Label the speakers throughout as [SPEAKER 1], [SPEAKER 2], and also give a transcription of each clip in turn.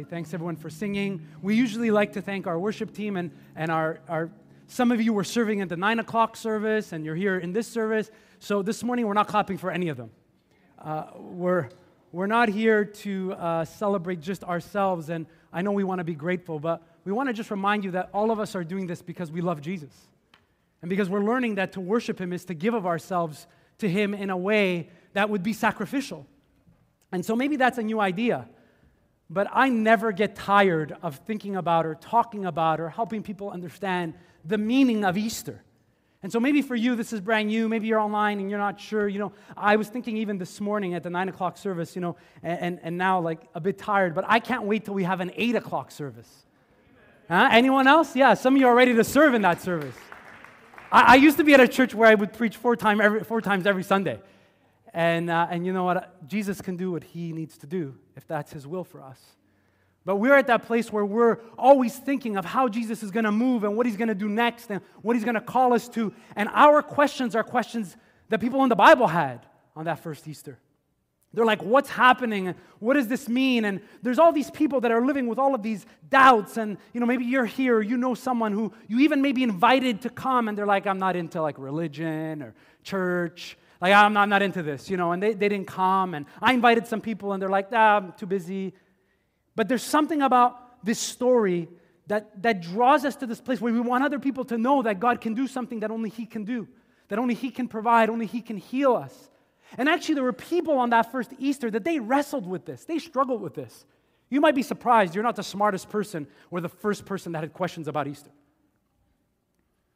[SPEAKER 1] Hey, thanks everyone for singing. We usually like to thank our worship team and, and our, our some of you were serving at the nine o'clock service and you're here in this service. So this morning we're not clapping for any of them. Uh, we're, we're not here to uh, celebrate just ourselves, and I know we want to be grateful, but we want to just remind you that all of us are doing this because we love Jesus. And because we're learning that to worship Him is to give of ourselves to Him in a way that would be sacrificial. And so maybe that's a new idea. But I never get tired of thinking about or talking about or helping people understand the meaning of Easter. And so maybe for you, this is brand new. Maybe you're online and you're not sure. You know, I was thinking even this morning at the nine o'clock service, you know, and, and now like a bit tired, but I can't wait till we have an eight o'clock service. Huh? Anyone else? Yeah, some of you are ready to serve in that service. I, I used to be at a church where I would preach four, time every, four times every Sunday. And, uh, and you know what? Jesus can do what he needs to do if that's his will for us. But we're at that place where we're always thinking of how Jesus is going to move and what he's going to do next and what he's going to call us to. And our questions are questions that people in the Bible had on that first Easter. They're like, what's happening? What does this mean? And there's all these people that are living with all of these doubts. And, you know, maybe you're here, you know someone who you even maybe invited to come, and they're like, I'm not into like religion or church. Like, I'm not, I'm not into this, you know, and they, they didn't come. And I invited some people, and they're like, ah, I'm too busy. But there's something about this story that, that draws us to this place where we want other people to know that God can do something that only He can do, that only He can provide, only He can heal us. And actually, there were people on that first Easter that they wrestled with this, they struggled with this. You might be surprised you're not the smartest person or the first person that had questions about Easter.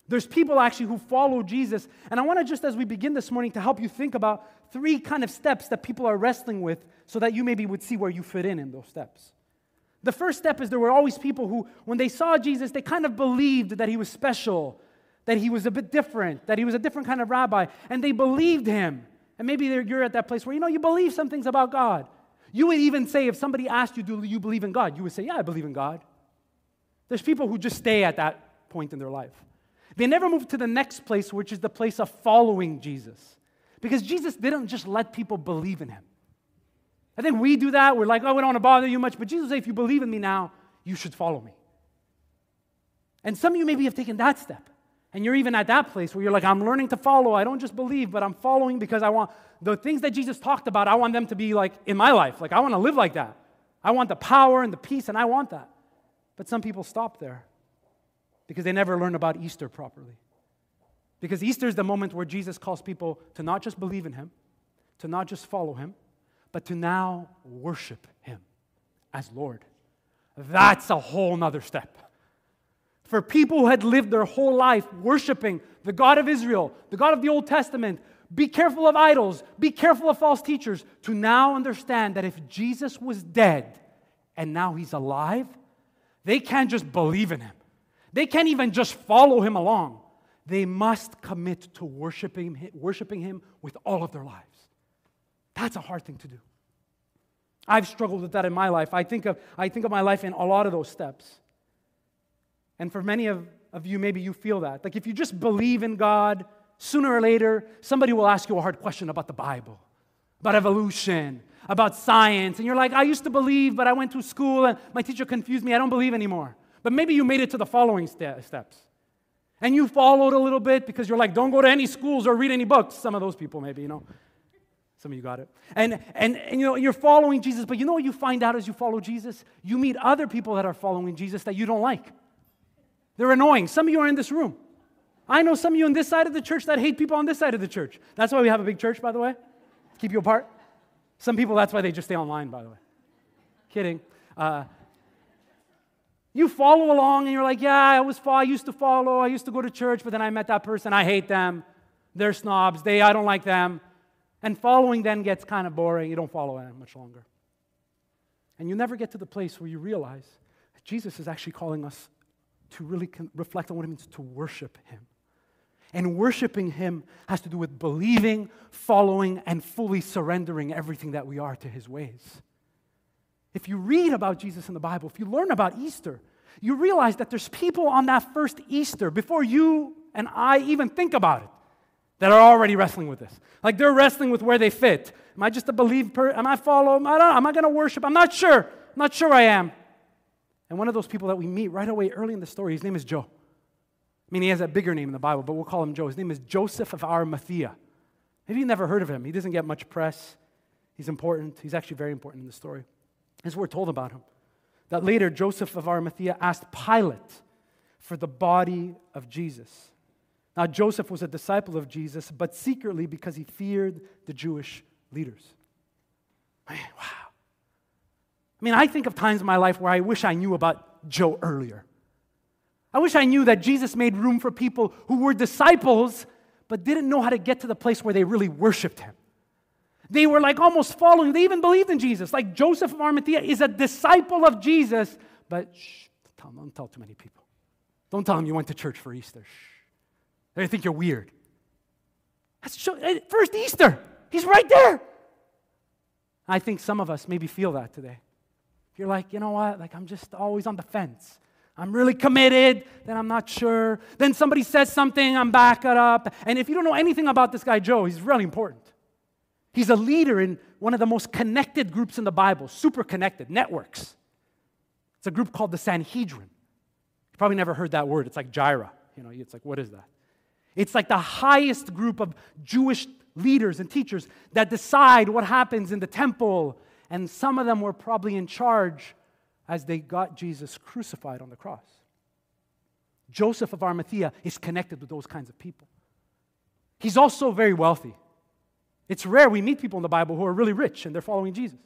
[SPEAKER 1] There's people actually who follow Jesus. And I want to just, as we begin this morning, to help you think about three kind of steps that people are wrestling with so that you maybe would see where you fit in in those steps. The first step is there were always people who, when they saw Jesus, they kind of believed that he was special, that he was a bit different, that he was a different kind of rabbi, and they believed him. And maybe you're at that place where, you know, you believe some things about God. You would even say, if somebody asked you, Do you believe in God? You would say, Yeah, I believe in God. There's people who just stay at that point in their life. They never move to the next place, which is the place of following Jesus. Because Jesus didn't just let people believe in him. I think we do that. We're like, oh, we don't want to bother you much. But Jesus said, if you believe in me now, you should follow me. And some of you maybe have taken that step. And you're even at that place where you're like, I'm learning to follow. I don't just believe, but I'm following because I want the things that Jesus talked about, I want them to be like in my life. Like, I want to live like that. I want the power and the peace, and I want that. But some people stop there because they never learn about Easter properly. Because Easter is the moment where Jesus calls people to not just believe in him, to not just follow him, but to now worship him as Lord. That's a whole nother step. For people who had lived their whole life worshiping the God of Israel, the God of the Old Testament, be careful of idols, be careful of false teachers, to now understand that if Jesus was dead and now he's alive, they can't just believe in him. They can't even just follow him along. They must commit to worshiping, worshiping him with all of their lives. That's a hard thing to do. I've struggled with that in my life. I think of, I think of my life in a lot of those steps. And for many of, of you, maybe you feel that. Like if you just believe in God, sooner or later, somebody will ask you a hard question about the Bible, about evolution, about science. And you're like, I used to believe, but I went to school and my teacher confused me. I don't believe anymore. But maybe you made it to the following steps. And you followed a little bit because you're like, don't go to any schools or read any books. Some of those people, maybe, you know. Some of you got it. And, and, and you know, you're following Jesus, but you know what you find out as you follow Jesus? You meet other people that are following Jesus that you don't like. They're annoying. Some of you are in this room. I know some of you on this side of the church that hate people on this side of the church. That's why we have a big church, by the way, keep you apart. Some people, that's why they just stay online, by the way. Kidding. Uh, you follow along and you're like, yeah, I was I used to follow, I used to go to church, but then I met that person, I hate them. They're snobs, they I don't like them. And following then gets kind of boring. You don't follow them much longer. And you never get to the place where you realize that Jesus is actually calling us to really reflect on what it means to worship him. And worshiping Him has to do with believing, following, and fully surrendering everything that we are to His ways. If you read about Jesus in the Bible, if you learn about Easter, you realize that there's people on that first Easter, before you and I even think about it, that are already wrestling with this. Like they're wrestling with where they fit. Am I just a believer? Am I follow? I don't know. Am I going to worship? I'm not sure. I'm not sure I am. And one of those people that we meet right away early in the story, his name is Joe. I mean, he has a bigger name in the Bible, but we'll call him Joe. His name is Joseph of Arimathea. Maybe you never heard of him. He doesn't get much press. He's important. He's actually very important in the story. As we're told about him. That later, Joseph of Arimathea asked Pilate for the body of Jesus. Now, Joseph was a disciple of Jesus, but secretly because he feared the Jewish leaders. Wow. I mean, I think of times in my life where I wish I knew about Joe earlier. I wish I knew that Jesus made room for people who were disciples but didn't know how to get to the place where they really worshiped him. They were like almost following, they even believed in Jesus. Like Joseph of Arimathea is a disciple of Jesus, but shh, don't tell, don't tell too many people. Don't tell them you went to church for Easter. Shh. They think you're weird. That's eh, first Easter. He's right there. I think some of us maybe feel that today. You're like, you know what? Like, I'm just always on the fence. I'm really committed, then I'm not sure. Then somebody says something, I'm back up. And if you don't know anything about this guy, Joe, he's really important. He's a leader in one of the most connected groups in the Bible, super connected, networks. It's a group called the Sanhedrin. You probably never heard that word. It's like Jireh. You know, it's like, what is that? It's like the highest group of Jewish leaders and teachers that decide what happens in the temple. And some of them were probably in charge as they got Jesus crucified on the cross. Joseph of Arimathea is connected with those kinds of people. He's also very wealthy. It's rare we meet people in the Bible who are really rich and they're following Jesus.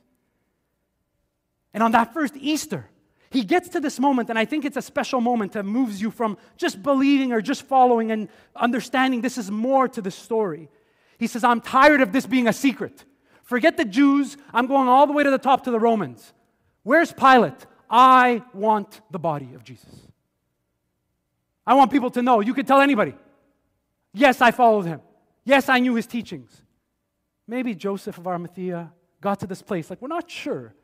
[SPEAKER 1] And on that first Easter, he gets to this moment, and I think it's a special moment that moves you from just believing or just following and understanding this is more to the story. He says, I'm tired of this being a secret. Forget the Jews, I'm going all the way to the top to the Romans. Where's Pilate? I want the body of Jesus. I want people to know. You could tell anybody. Yes, I followed him. Yes, I knew his teachings. Maybe Joseph of Arimathea got to this place, like we're not sure,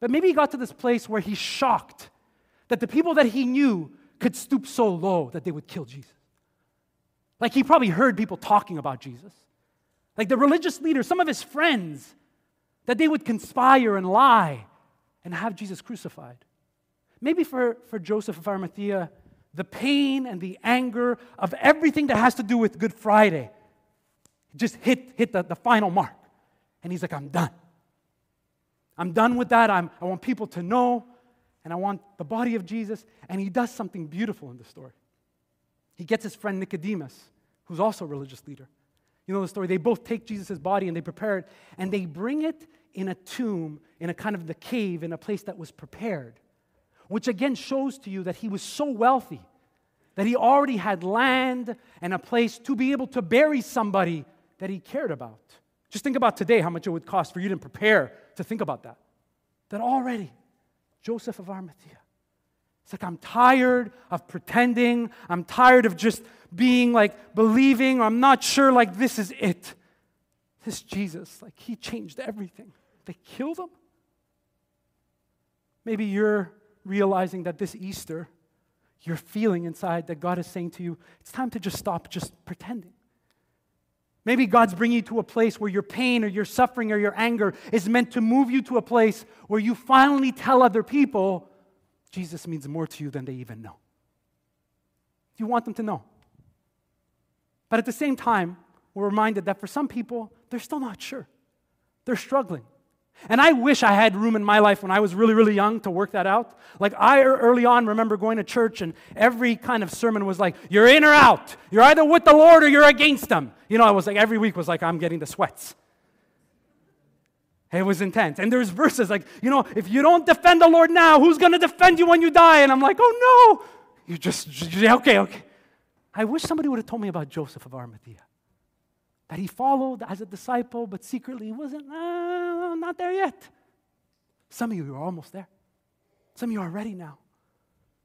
[SPEAKER 1] but maybe he got to this place where he's shocked that the people that he knew could stoop so low that they would kill Jesus. Like he probably heard people talking about Jesus. Like the religious leaders, some of his friends, that they would conspire and lie and have Jesus crucified. Maybe for, for Joseph of Arimathea, the pain and the anger of everything that has to do with Good Friday just hit, hit the, the final mark. And he's like, I'm done. I'm done with that. I'm, I want people to know, and I want the body of Jesus. And he does something beautiful in the story. He gets his friend Nicodemus, who's also a religious leader. You know the story. They both take Jesus' body and they prepare it, and they bring it in a tomb, in a kind of the cave, in a place that was prepared, which again shows to you that he was so wealthy that he already had land and a place to be able to bury somebody that he cared about. Just think about today how much it would cost for you to prepare to think about that. That already, Joseph of Arimathea. It's like, I'm tired of pretending. I'm tired of just being like believing. I'm not sure, like, this is it. This Jesus, like, he changed everything. They killed him? Maybe you're realizing that this Easter, you're feeling inside that God is saying to you, it's time to just stop just pretending. Maybe God's bringing you to a place where your pain or your suffering or your anger is meant to move you to a place where you finally tell other people Jesus means more to you than they even know. You want them to know. But at the same time, we're reminded that for some people, they're still not sure. They're struggling. And I wish I had room in my life when I was really, really young to work that out. Like, I er, early on remember going to church, and every kind of sermon was like, You're in or out. You're either with the Lord or you're against Him. You know, I was like, every week was like, I'm getting the sweats. It was intense. And there's verses like, you know, if you don't defend the Lord now, who's going to defend you when you die? And I'm like, oh no. You just, okay, okay. I wish somebody would have told me about Joseph of Arimathea. That he followed as a disciple, but secretly he wasn't, uh, not there yet. Some of you are almost there. Some of you are ready now.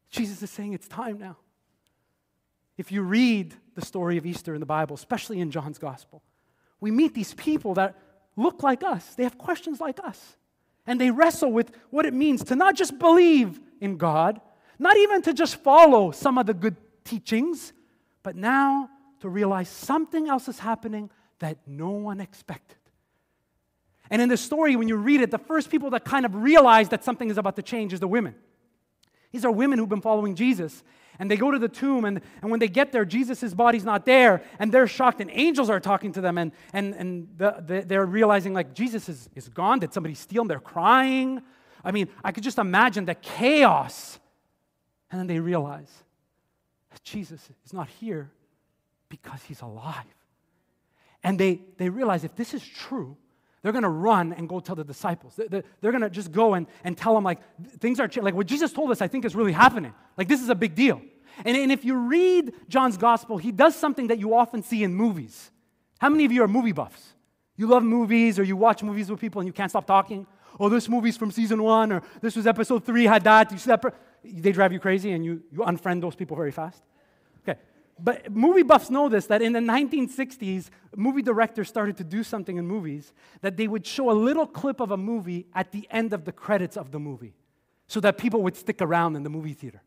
[SPEAKER 1] Jesus is saying it's time now. If you read the story of Easter in the Bible, especially in John's Gospel, we meet these people that look like us, they have questions like us. And they wrestle with what it means to not just believe in God, not even to just follow some of the good teachings, but now to realize something else is happening that no one expected. And in the story, when you read it, the first people that kind of realize that something is about to change is the women. These are women who've been following Jesus. And they go to the tomb, and, and when they get there, Jesus' body's not there, and they're shocked, and angels are talking to them, and, and, and the, the, they're realizing, like, Jesus is, is gone. Did somebody steal him? They're crying. I mean, I could just imagine the chaos. And then they realize Jesus is not here because he's alive. And they, they realize if this is true, they're going to run and go tell the disciples. They're, they're going to just go and, and tell them, like, things are, changing. like, what Jesus told us, I think, is really happening. Like, this is a big deal. And, and if you read John's gospel, he does something that you often see in movies. How many of you are movie buffs? You love movies or you watch movies with people and you can't stop talking? Oh, this movie's from season one, or this was episode three, had that. You see that? They drive you crazy and you, you unfriend those people very fast. But movie buffs know this that in the 1960s, movie directors started to do something in movies that they would show a little clip of a movie at the end of the credits of the movie so that people would stick around in the movie theater.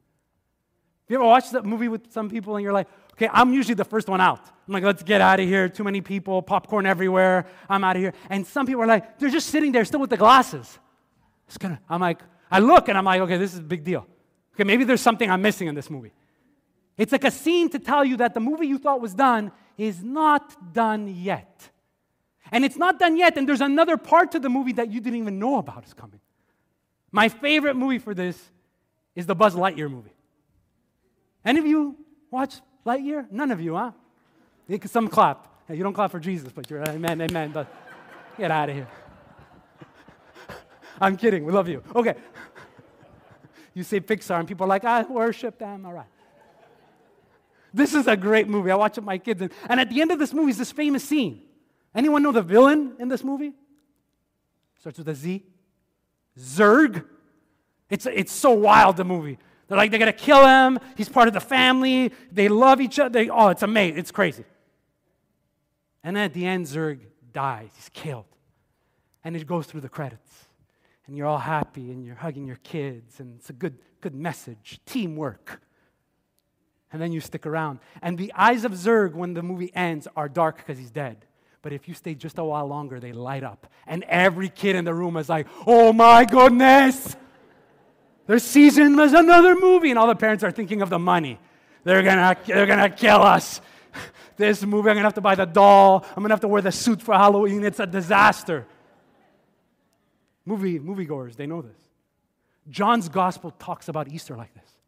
[SPEAKER 1] You ever watched that movie with some people and you're like, okay, I'm usually the first one out. I'm like, let's get out of here. Too many people, popcorn everywhere. I'm out of here. And some people are like, they're just sitting there still with the glasses. It's gonna, I'm like, I look and I'm like, okay, this is a big deal. Okay, maybe there's something I'm missing in this movie. It's like a scene to tell you that the movie you thought was done is not done yet. And it's not done yet, and there's another part to the movie that you didn't even know about is coming. My favorite movie for this is the Buzz Lightyear movie. Any of you watch Lightyear? None of you, huh? Some clap. You don't clap for Jesus, but you're amen, amen. But get out of here. I'm kidding. We love you. Okay. You say Pixar, and people are like, I worship them. All right. This is a great movie. I watch it with my kids. And, and at the end of this movie is this famous scene. Anyone know the villain in this movie? Starts with a Z. Zurg. It's, it's so wild, the movie. They're like, they're going to kill him. He's part of the family. They love each other. They, oh, it's amazing. It's crazy. And then at the end, Zurg dies. He's killed. And it goes through the credits. And you're all happy and you're hugging your kids. And it's a good, good message. Teamwork and then you stick around. And the eyes of Zurg, when the movie ends, are dark because he's dead. But if you stay just a while longer, they light up. And every kid in the room is like, oh my goodness, there's season, there's another movie. And all the parents are thinking of the money. They're gonna, they're gonna kill us. This movie, I'm gonna have to buy the doll. I'm gonna have to wear the suit for Halloween. It's a disaster. Movie, moviegoers, they know this. John's gospel talks about Easter like this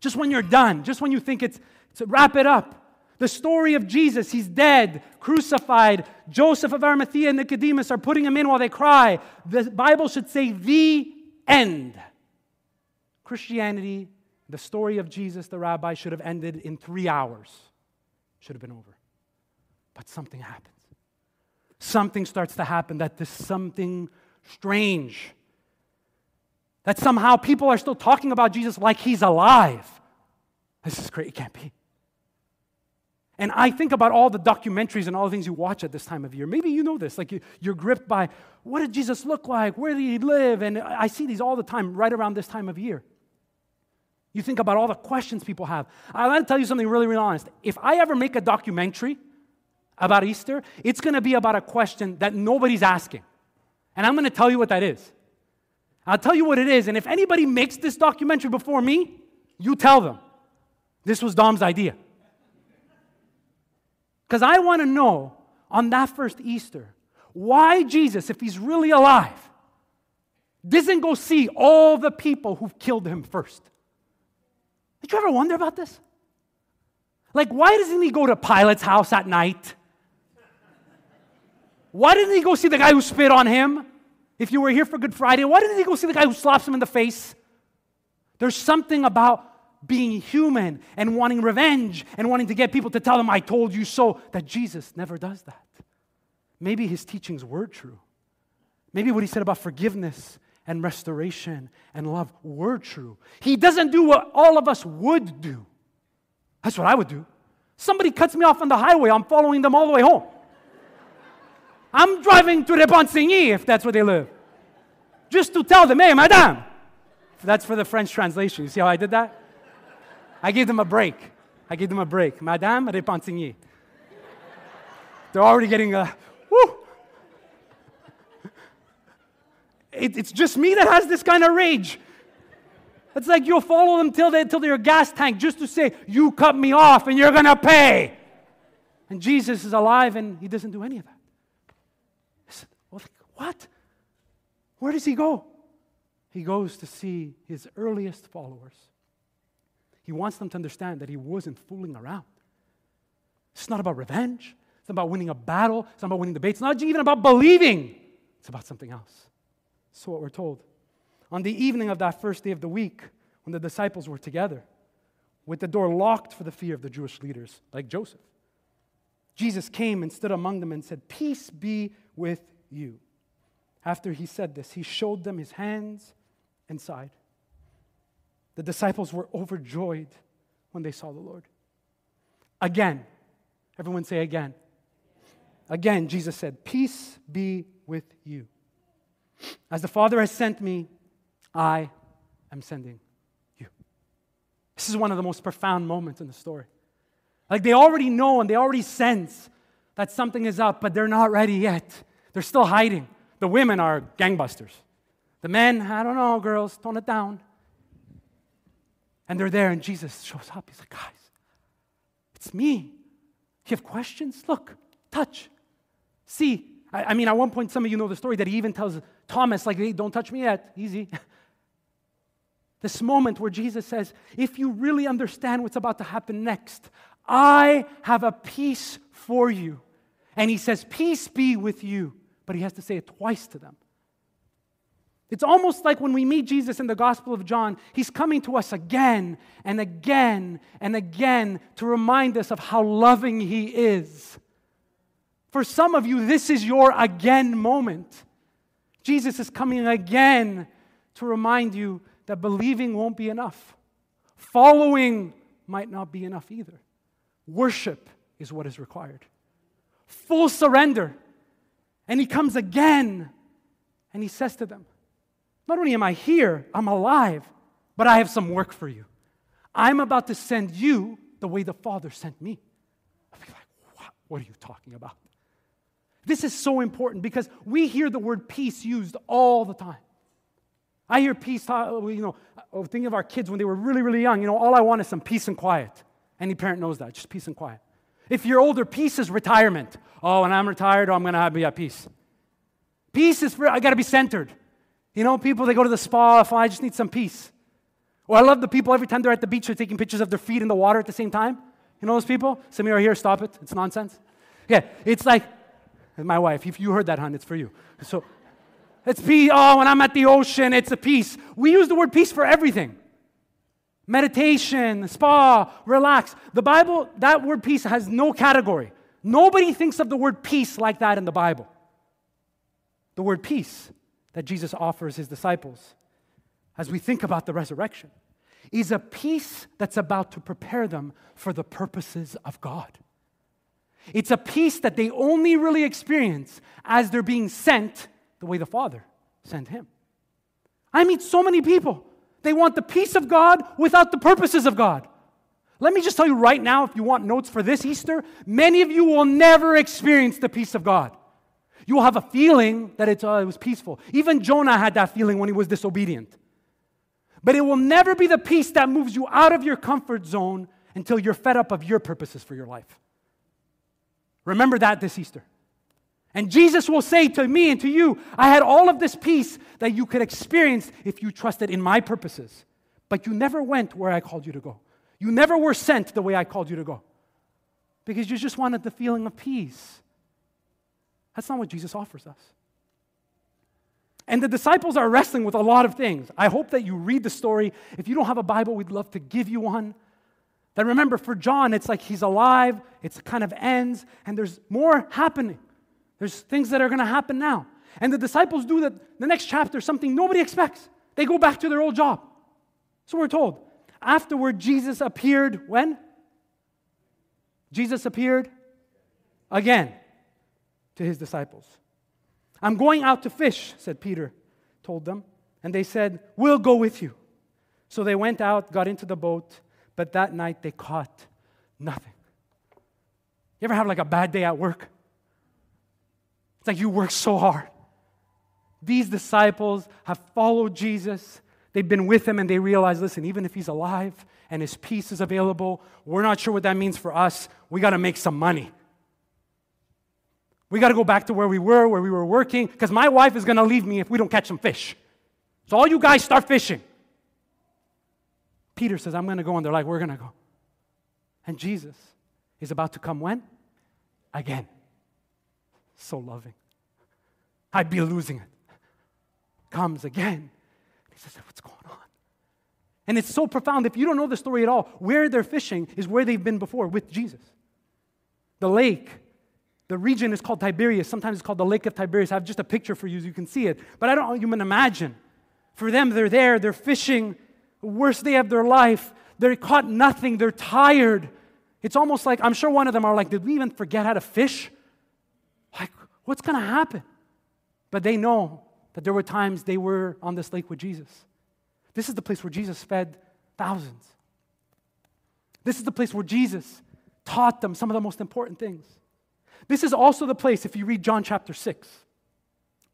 [SPEAKER 1] just when you're done, just when you think it's, to wrap it up. The story of Jesus, he's dead, crucified. Joseph of Arimathea and Nicodemus are putting him in while they cry. The Bible should say the end. Christianity, the story of Jesus, the rabbi, should have ended in three hours. Should have been over. But something happens. Something starts to happen that there's something strange that somehow people are still talking about Jesus like he's alive. This is great. It can't be. And I think about all the documentaries and all the things you watch at this time of year. Maybe you know this. Like you, are gripped by what did Jesus look like? Where did he live? And I see these all the time right around this time of year. You think about all the questions people have. I want to tell you something really, really honest. If I ever make a documentary about Easter, it's going to be about a question that nobody's asking. And I'm going to tell you what that is. I'll tell you what it is. And if anybody makes this documentary before me, you tell them this was Dom's idea. Because I want to know on that first Easter, why Jesus, if he's really alive, doesn't go see all the people who've killed him first. Did you ever wonder about this? Like, why doesn't he go to Pilate's house at night? Why didn't he go see the guy who spit on him? If you were here for Good Friday, why didn't he go see the guy who slaps him in the face? There's something about being human and wanting revenge and wanting to get people to tell them, I told you so, that Jesus never does that. Maybe his teachings were true. Maybe what he said about forgiveness and restoration and love were true. He doesn't do what all of us would do. That's what I would do. Somebody cuts me off on the highway, I'm following them all the way home. I'm driving to Repentigny if that's where they live. Just to tell them, hey, madame. That's for the French translation. You see how I did that? I gave them a break. I gave them a break. Madame Repentigny. They're already getting a, whoo. It, it's just me that has this kind of rage. It's like you'll follow them till, they, till they're gas tank just to say, You cut me off and you're to pay. And Jesus is alive and he doesn't do any of that. What? Where does he go? He goes to see his earliest followers. He wants them to understand that he wasn't fooling around. It's not about revenge. It's not about winning a battle. It's not about winning debates. It's not even about believing. It's about something else. So what we're told. On the evening of that first day of the week, when the disciples were together, with the door locked for the fear of the Jewish leaders, like Joseph, Jesus came and stood among them and said, Peace be with you. After he said this, he showed them his hands and side. The disciples were overjoyed when they saw the Lord. Again, everyone say again. Again, Jesus said, Peace be with you. As the Father has sent me, I am sending you. This is one of the most profound moments in the story. Like they already know and they already sense that something is up, but they're not ready yet. They're still hiding. The women are gangbusters. The men, I don't know, girls, tone it down. And they're there, and Jesus shows up. He's like, guys, it's me. You have questions? Look, touch. See. I, I mean, at one point, some of you know the story that he even tells Thomas, like, hey, don't touch me yet. Easy. this moment where Jesus says, if you really understand what's about to happen next, I have a peace for you. And he says, Peace be with you. But he has to say it twice to them. It's almost like when we meet Jesus in the Gospel of John, he's coming to us again and again and again to remind us of how loving he is. For some of you, this is your again moment. Jesus is coming again to remind you that believing won't be enough, following might not be enough either. Worship is what is required, full surrender. And he comes again and he says to them, Not only am I here, I'm alive, but I have some work for you. I'm about to send you the way the Father sent me. I'll be like, What, what are you talking about? This is so important because we hear the word peace used all the time. I hear peace, uh, you know, uh, oh, think of our kids when they were really, really young. You know, all I want is some peace and quiet. Any parent knows that, just peace and quiet. If you're older, peace is retirement. Oh, when I'm retired, oh, I'm going to have be at peace. Peace is for, I got to be centered. You know, people, they go to the spa, if I just need some peace. Or I love the people every time they're at the beach, they're taking pictures of their feet in the water at the same time. You know those people? Some of you are here, stop it. It's nonsense. Yeah, it's like, my wife, if you heard that, hon, it's for you. So, it's peace. Oh, when I'm at the ocean, it's a peace. We use the word peace for everything meditation, spa, relax. The Bible, that word peace has no category. Nobody thinks of the word peace like that in the Bible. The word peace that Jesus offers his disciples as we think about the resurrection is a peace that's about to prepare them for the purposes of God. It's a peace that they only really experience as they're being sent the way the Father sent him. I meet so many people. They want the peace of God without the purposes of God. Let me just tell you right now, if you want notes for this Easter, many of you will never experience the peace of God. You will have a feeling that it's, uh, it was peaceful. Even Jonah had that feeling when he was disobedient. But it will never be the peace that moves you out of your comfort zone until you're fed up of your purposes for your life. Remember that this Easter. And Jesus will say to me and to you, I had all of this peace that you could experience if you trusted in my purposes. But you never went where I called you to go. You never were sent the way I called you to go. Because you just wanted the feeling of peace. That's not what Jesus offers us. And the disciples are wrestling with a lot of things. I hope that you read the story. If you don't have a Bible, we'd love to give you one. That remember, for John, it's like he's alive, it's kind of ends, and there's more happening. There's things that are going to happen now. And the disciples do that the next chapter, something nobody expects. They go back to their old job. So we're told. Afterward, Jesus appeared when? Jesus appeared again to his disciples. I'm going out to fish, said Peter, told them. And they said, We'll go with you. So they went out, got into the boat, but that night they caught nothing. You ever have like a bad day at work? It's like you work so hard. These disciples have followed Jesus. They've been with him and they realize listen, even if he's alive and his peace is available, we're not sure what that means for us. We got to make some money. We got to go back to where we were, where we were working, because my wife is going to leave me if we don't catch some fish. So, all you guys start fishing. Peter says, I'm going to go, and they're like, We're going to go. And Jesus is about to come when? Again. So loving. I'd be losing it. Comes again. He says, What's going on? And it's so profound. If you don't know the story at all, where they're fishing is where they've been before with Jesus. The lake the region is called Tiberias. Sometimes it's called the Lake of Tiberias. I have just a picture for you so you can see it. But I don't you to imagine. For them, they're there, they're fishing, worst day of their life. They're caught nothing, they're tired. It's almost like, I'm sure one of them are like, did we even forget how to fish? Like, what's going to happen? But they know that there were times they were on this lake with Jesus. This is the place where Jesus fed thousands. This is the place where Jesus taught them some of the most important things. This is also the place, if you read John chapter 6,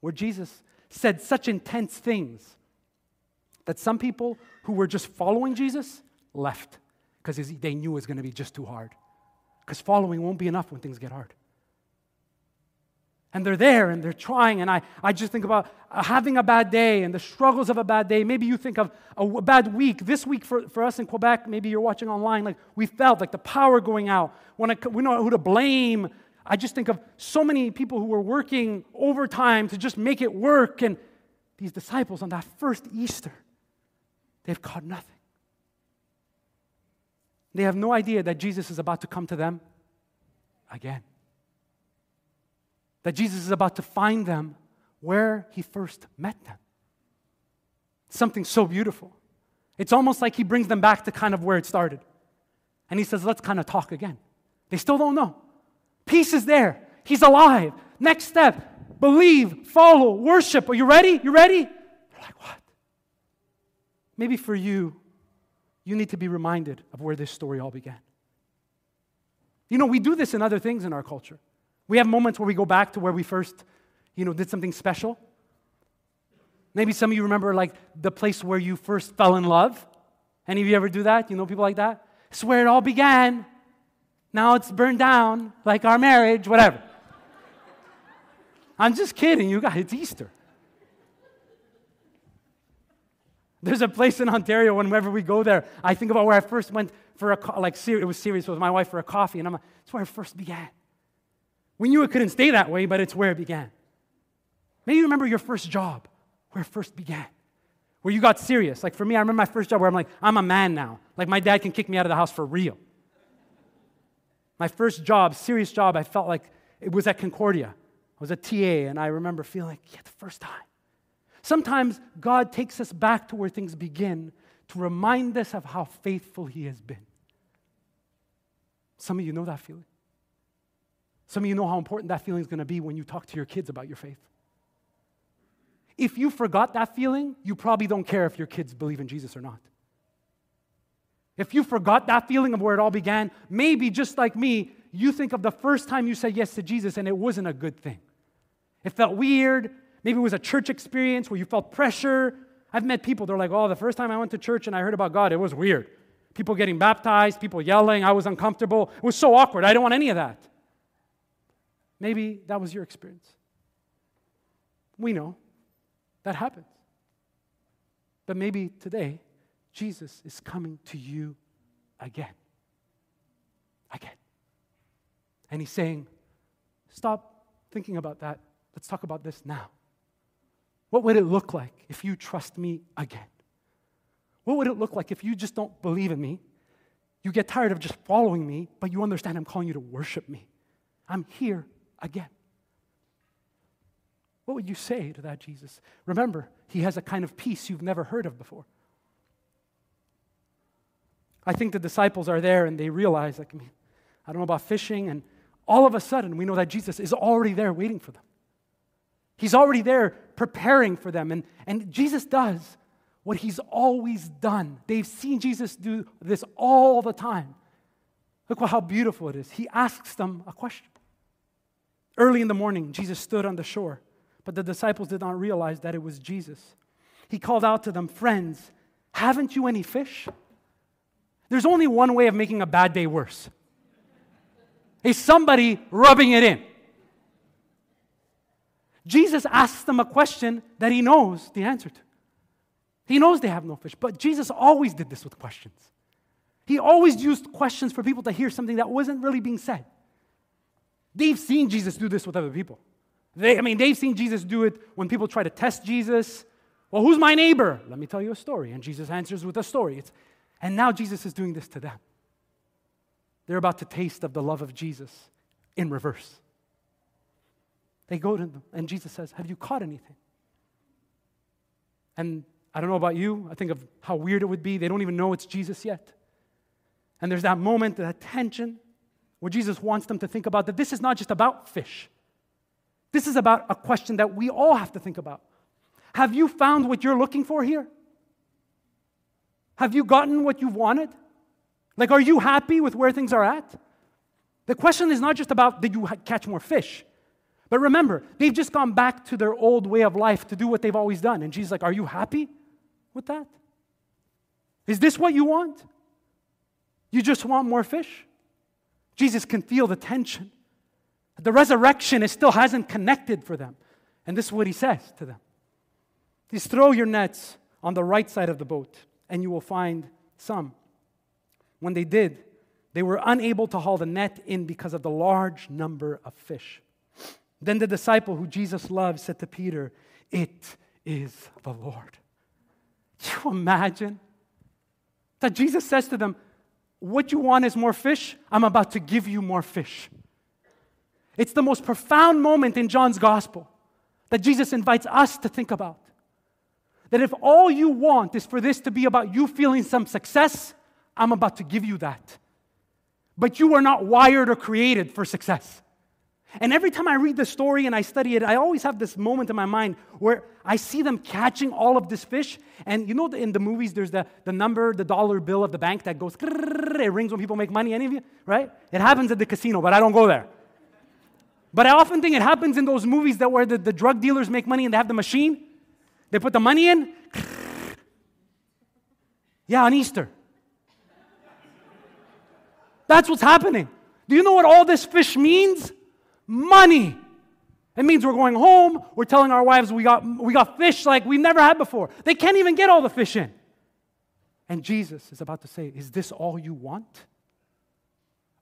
[SPEAKER 1] where Jesus said such intense things that some people who were just following Jesus left because they knew it was going to be just too hard. Because following won't be enough when things get hard. And they're there and they're trying. And I, I just think about uh, having a bad day and the struggles of a bad day. Maybe you think of a bad week. This week for, for us in Quebec, maybe you're watching online, like we felt like the power going out. When I, we know who to blame I just think of so many people who were working overtime to just make it work. And these disciples on that first Easter, they've caught nothing. They have no idea that Jesus is about to come to them again. That Jesus is about to find them where he first met them. Something so beautiful. It's almost like he brings them back to kind of where it started. And he says, let's kind of talk again. They still don't know. Peace is there. He's alive. Next step believe, follow, worship. Are you ready? You ready? You're like, what? Maybe for you, you need to be reminded of where this story all began. You know, we do this in other things in our culture. We have moments where we go back to where we first, you know, did something special. Maybe some of you remember like the place where you first fell in love. Any of you ever do that? You know people like that? It's where it all began. Now it's burned down, like our marriage, whatever. I'm just kidding, you guys. It's Easter. There's a place in Ontario, whenever we go there, I think about where I first went for a, like, it was serious with my wife for a coffee, and I'm like, it's where it first began. We knew it couldn't stay that way, but it's where it began. Maybe you remember your first job, where it first began, where you got serious. Like for me, I remember my first job where I'm like, I'm a man now. Like my dad can kick me out of the house for real. My first job, serious job, I felt like it was at Concordia. I was a TA, and I remember feeling like, yeah, the first time. Sometimes God takes us back to where things begin to remind us of how faithful He has been. Some of you know that feeling. Some of you know how important that feeling is going to be when you talk to your kids about your faith. If you forgot that feeling, you probably don't care if your kids believe in Jesus or not. If you forgot that feeling of where it all began, maybe just like me, you think of the first time you said yes to Jesus and it wasn't a good thing. It felt weird. Maybe it was a church experience where you felt pressure. I've met people, they're like, oh, the first time I went to church and I heard about God, it was weird. People getting baptized, people yelling, I was uncomfortable. It was so awkward. I don't want any of that. Maybe that was your experience. We know that happens. But maybe today, Jesus is coming to you again. Again. And he's saying, Stop thinking about that. Let's talk about this now. What would it look like if you trust me again? What would it look like if you just don't believe in me? You get tired of just following me, but you understand I'm calling you to worship me. I'm here again. What would you say to that, Jesus? Remember, he has a kind of peace you've never heard of before. I think the disciples are there and they realize, like, I mean, I don't know about fishing, and all of a sudden we know that Jesus is already there waiting for them. He's already there preparing for them. And, and Jesus does what he's always done. They've seen Jesus do this all the time. Look how beautiful it is. He asks them a question. Early in the morning, Jesus stood on the shore, but the disciples did not realize that it was Jesus. He called out to them, Friends, haven't you any fish? There's only one way of making a bad day worse. Is somebody rubbing it in? Jesus asks them a question that he knows the answer to. He knows they have no fish, but Jesus always did this with questions. He always used questions for people to hear something that wasn't really being said. They've seen Jesus do this with other people. They, I mean, they've seen Jesus do it when people try to test Jesus. Well, who's my neighbor? Let me tell you a story. And Jesus answers with a story. It's, and now Jesus is doing this to them. They're about to taste of the love of Jesus in reverse. They go to them, and Jesus says, Have you caught anything? And I don't know about you, I think of how weird it would be. They don't even know it's Jesus yet. And there's that moment, that tension, where Jesus wants them to think about that this is not just about fish. This is about a question that we all have to think about. Have you found what you're looking for here? Have you gotten what you've wanted? Like, are you happy with where things are at? The question is not just about did you catch more fish? But remember, they've just gone back to their old way of life to do what they've always done. And Jesus like, Are you happy with that? Is this what you want? You just want more fish? Jesus can feel the tension. The resurrection is still hasn't connected for them. And this is what he says to them. He's throw your nets on the right side of the boat, and you will find some. When they did, they were unable to haul the net in because of the large number of fish. Then the disciple who Jesus loved said to Peter, It is the Lord. Can you imagine that Jesus says to them, What you want is more fish? I'm about to give you more fish. It's the most profound moment in John's gospel that Jesus invites us to think about. That if all you want is for this to be about you feeling some success, I'm about to give you that. But you are not wired or created for success. And every time I read the story and I study it, I always have this moment in my mind where I see them catching all of this fish. And you know, in the movies, there's the, the number, the dollar bill of the bank that goes, it rings when people make money. Any of you, right? It happens at the casino, but I don't go there. But I often think it happens in those movies that where the, the drug dealers make money and they have the machine. They put the money in. Yeah, on Easter. That's what's happening. Do you know what all this fish means? Money. It means we're going home, we're telling our wives we got, we got fish like we've never had before. They can't even get all the fish in. And Jesus is about to say, Is this all you want?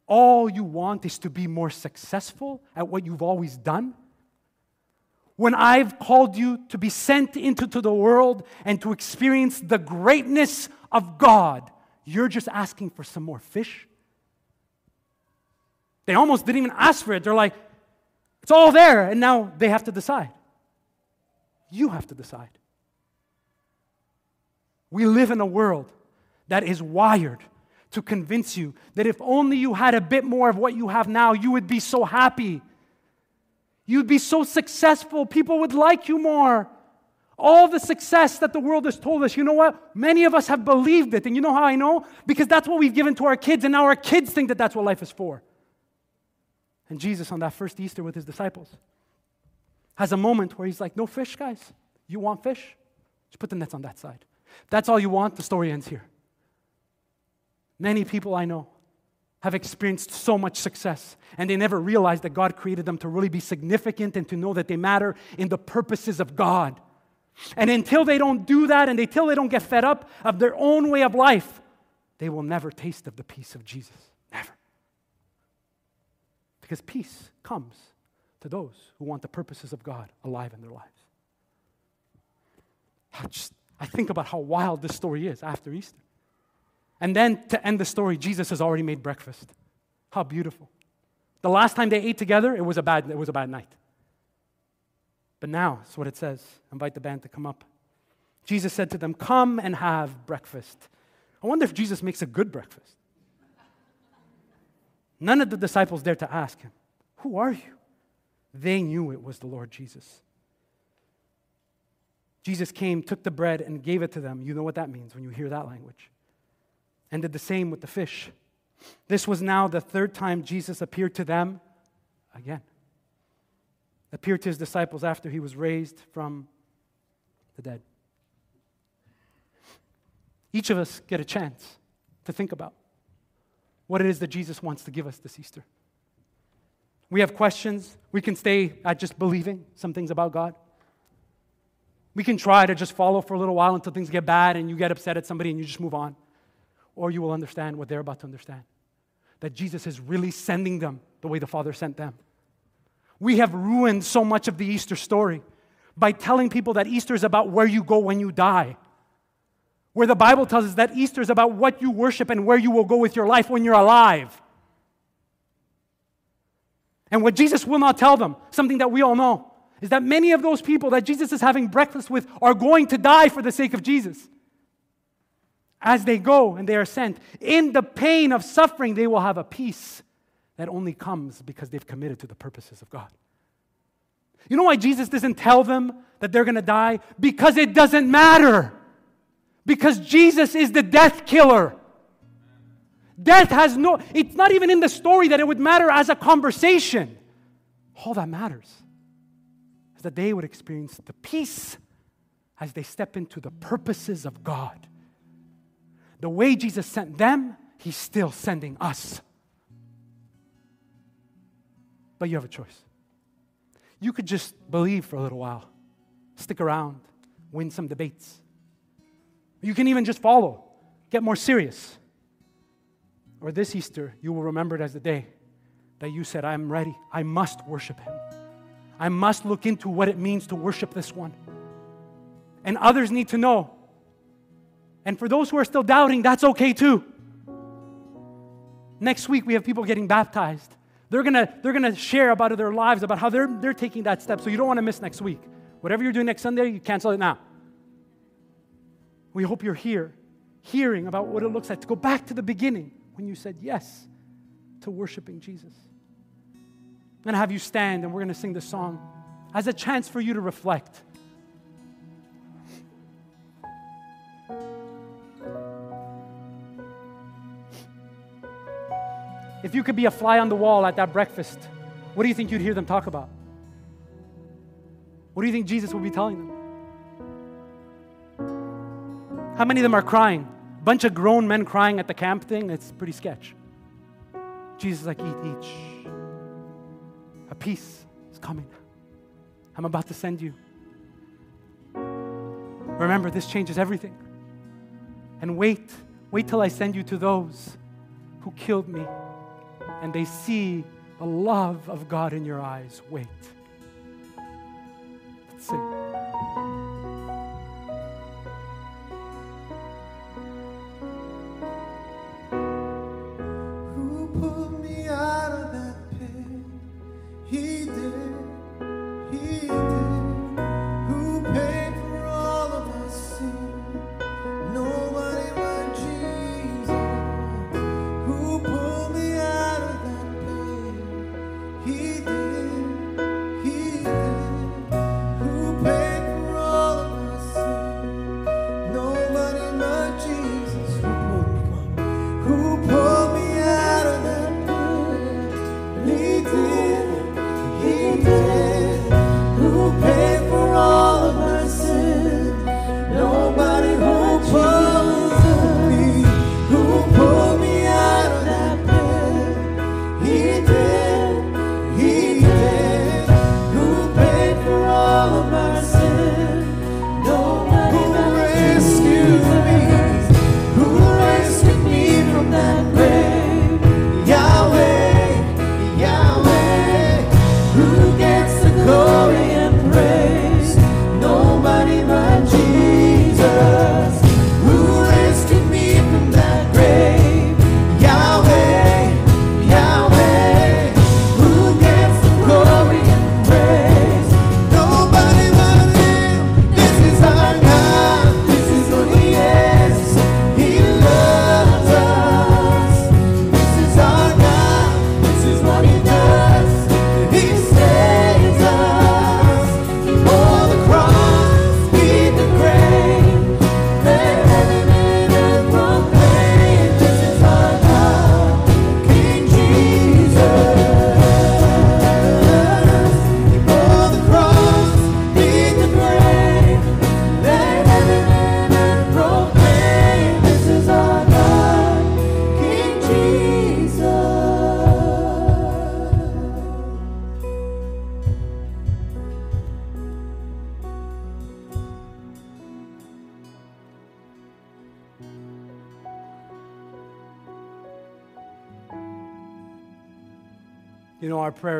[SPEAKER 1] All you want is to be more successful at what you've always done? When I've called you to be sent into the world and to experience the greatness of God, you're just asking for some more fish? They almost didn't even ask for it. They're like, it's all there, and now they have to decide. You have to decide. We live in a world that is wired to convince you that if only you had a bit more of what you have now, you would be so happy. You'd be so successful. People would like you more. All the success that the world has told us, you know what? Many of us have believed it. And you know how I know? Because that's what we've given to our kids, and now our kids think that that's what life is for. And Jesus, on that first Easter with his disciples, has a moment where he's like, No fish, guys. You want fish? Just put the nets on that side. That's all you want. The story ends here. Many people I know have experienced so much success and they never realized that God created them to really be significant and to know that they matter in the purposes of God. And until they don't do that and until they don't get fed up of their own way of life, they will never taste of the peace of Jesus. Because peace comes to those who want the purposes of God alive in their lives. I, just, I think about how wild this story is after Easter. And then to end the story, Jesus has already made breakfast. How beautiful. The last time they ate together, it was a bad, it was a bad night. But now, that's what it says. Invite the band to come up. Jesus said to them, Come and have breakfast. I wonder if Jesus makes a good breakfast. None of the disciples dared to ask him, Who are you? They knew it was the Lord Jesus. Jesus came, took the bread, and gave it to them. You know what that means when you hear that language. And did the same with the fish. This was now the third time Jesus appeared to them again appeared to his disciples after he was raised from the dead. Each of us get a chance to think about what it is that Jesus wants to give us this Easter. We have questions. We can stay at just believing some things about God. We can try to just follow for a little while until things get bad and you get upset at somebody and you just move on. Or you will understand what they're about to understand that Jesus is really sending them the way the Father sent them. We have ruined so much of the Easter story by telling people that Easter is about where you go when you die. Where the Bible tells us that Easter is about what you worship and where you will go with your life when you're alive. And what Jesus will not tell them, something that we all know, is that many of those people that Jesus is having breakfast with are going to die for the sake of Jesus. As they go and they are sent, in the pain of suffering, they will have a peace that only comes because they've committed to the purposes of God. You know why Jesus doesn't tell them that they're going to die? Because it doesn't matter. Because Jesus is the death killer. Death has no, it's not even in the story that it would matter as a conversation. All that matters is that they would experience the peace as they step into the purposes of God. The way Jesus sent them, He's still sending us. But you have a choice. You could just believe for a little while, stick around, win some debates. You can even just follow, get more serious. Or this Easter, you will remember it as the day that you said, I'm ready. I must worship Him. I must look into what it means to worship this one. And others need to know. And for those who are still doubting, that's okay too. Next week, we have people getting baptized. They're gonna, they're gonna share about their lives, about how they're, they're taking that step. So you don't wanna miss next week. Whatever you're doing next Sunday, you cancel it now. We hope you're here, hearing about what it looks like to go back to the beginning when you said yes to worshiping Jesus. I'm gonna have you stand and we're gonna sing this song as a chance for you to reflect. If you could be a fly on the wall at that breakfast, what do you think you'd hear them talk about? What do you think Jesus would be telling them? How many of them are crying? A bunch of grown men crying at the camp thing? It's pretty sketch. Jesus is like, eat, eat. Shh. A peace is coming. I'm about to send you. Remember, this changes everything. And wait, wait till I send you to those who killed me and they see the love of God in your eyes, wait. Let's sing.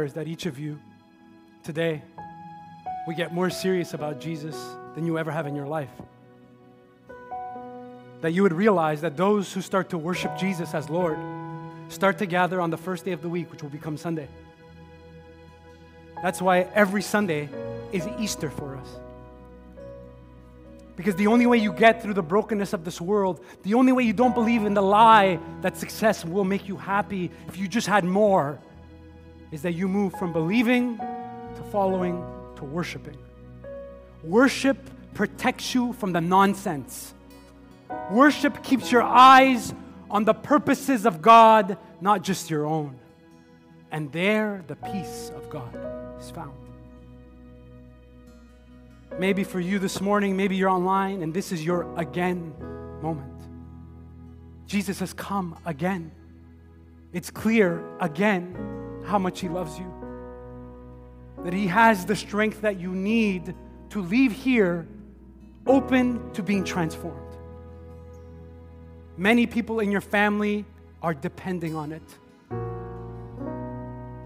[SPEAKER 1] Prayer is that each of you today we get more serious about Jesus than you ever have in your life. That you would realize that those who start to worship Jesus as Lord start to gather on the first day of the week, which will become Sunday. That's why every Sunday is Easter for us. Because the only way you get through the brokenness of this world, the only way you don't believe in the lie that success will make you happy if you just had more, is that you move from believing to following to worshiping. Worship protects you from the nonsense. Worship keeps your eyes on the purposes of God, not just your own. And there, the peace of God is found. Maybe for you this morning, maybe you're online and this is your again moment. Jesus has come again. It's clear again how much He loves you. That He has the strength that you need to leave here open to being transformed. Many people in your family are depending on it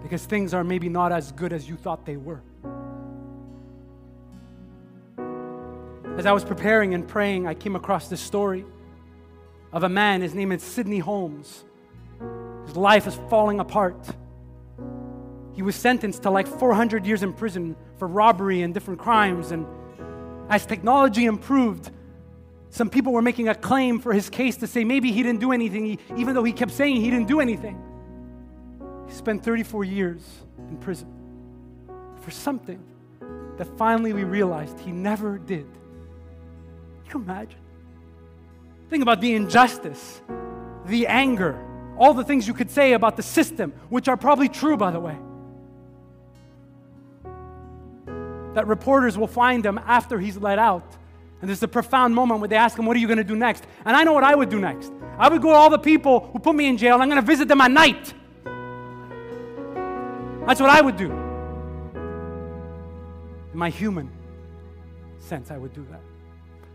[SPEAKER 1] because things are maybe not as good as you thought they were. As I was preparing and praying, I came across this story of a man. His name is Sidney Holmes. His life is falling apart. He was sentenced to like 400 years in prison for robbery and different crimes. And as technology improved, some people were making a claim for his case to say maybe he didn't do anything, even though he kept saying he didn't do anything. He spent 34 years in prison for something that finally we realized he never did. Can you imagine? Think about the injustice, the anger, all the things you could say about the system, which are probably true, by the way. That reporters will find him after he's let out. And there's a profound moment where they ask him, What are you going to do next? And I know what I would do next. I would go to all the people who put me in jail, I'm going to visit them at night. That's what I would do. In my human sense, I would do that.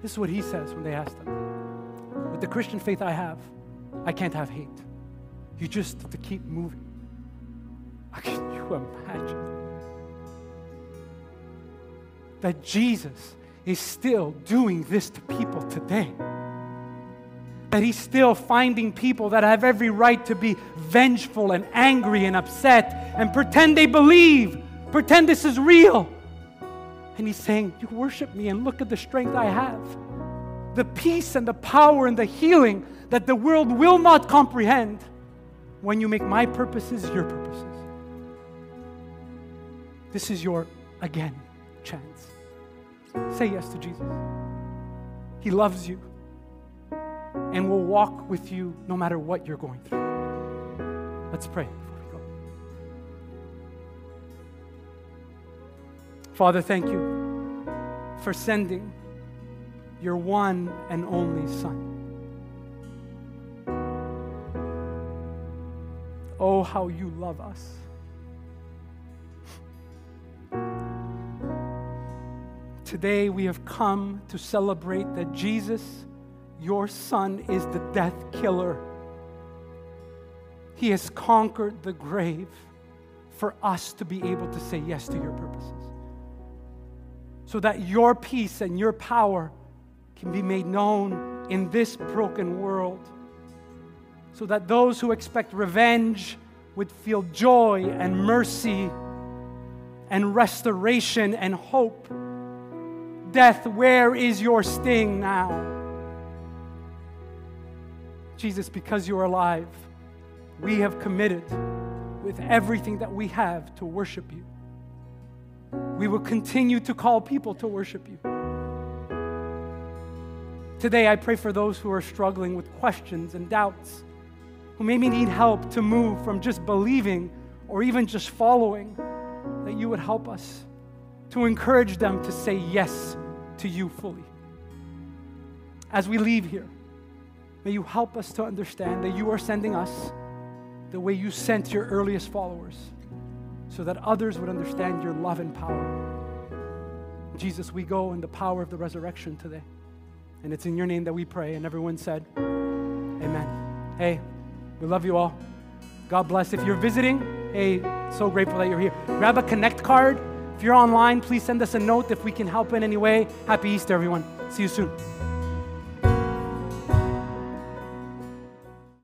[SPEAKER 1] This is what he says when they ask him. With the Christian faith I have, I can't have hate. You just have to keep moving. Can you imagine that Jesus is still doing this to people today? that he's still finding people that have every right to be vengeful and angry and upset and pretend they believe, pretend this is real. And he's saying, You worship me and look at the strength I have. The peace and the power and the healing that the world will not comprehend when you make my purposes your purposes. This is your again chance. Say yes to Jesus. He loves you and will walk with you no matter what you're going through. Let's pray before we go. Father, thank you for sending your one and only Son. Oh, how you love us. Today we have come to celebrate that Jesus your son is the death killer. He has conquered the grave for us to be able to say yes to your purposes. So that your peace and your power can be made known in this broken world. So that those who expect revenge would feel joy and mercy and restoration and hope. Death, where is your sting now? Jesus, because you're alive, we have committed with everything that we have to worship you. We will continue to call people to worship you. Today, I pray for those who are struggling with questions and doubts, who maybe need help to move from just believing or even just following, that you would help us to encourage them to say yes to you fully. As we leave here, May you help us to understand that you are sending us the way you sent your earliest followers so that others would understand your love and power. Jesus, we go in the power of the resurrection today. And it's in your name that we pray. And everyone said, Amen. Hey, we love you all. God bless. If you're visiting Hey, so grateful that you're here. Grab a Connect card. If you're online, please send us a note if we can help in any way. Happy Easter, everyone. See you soon.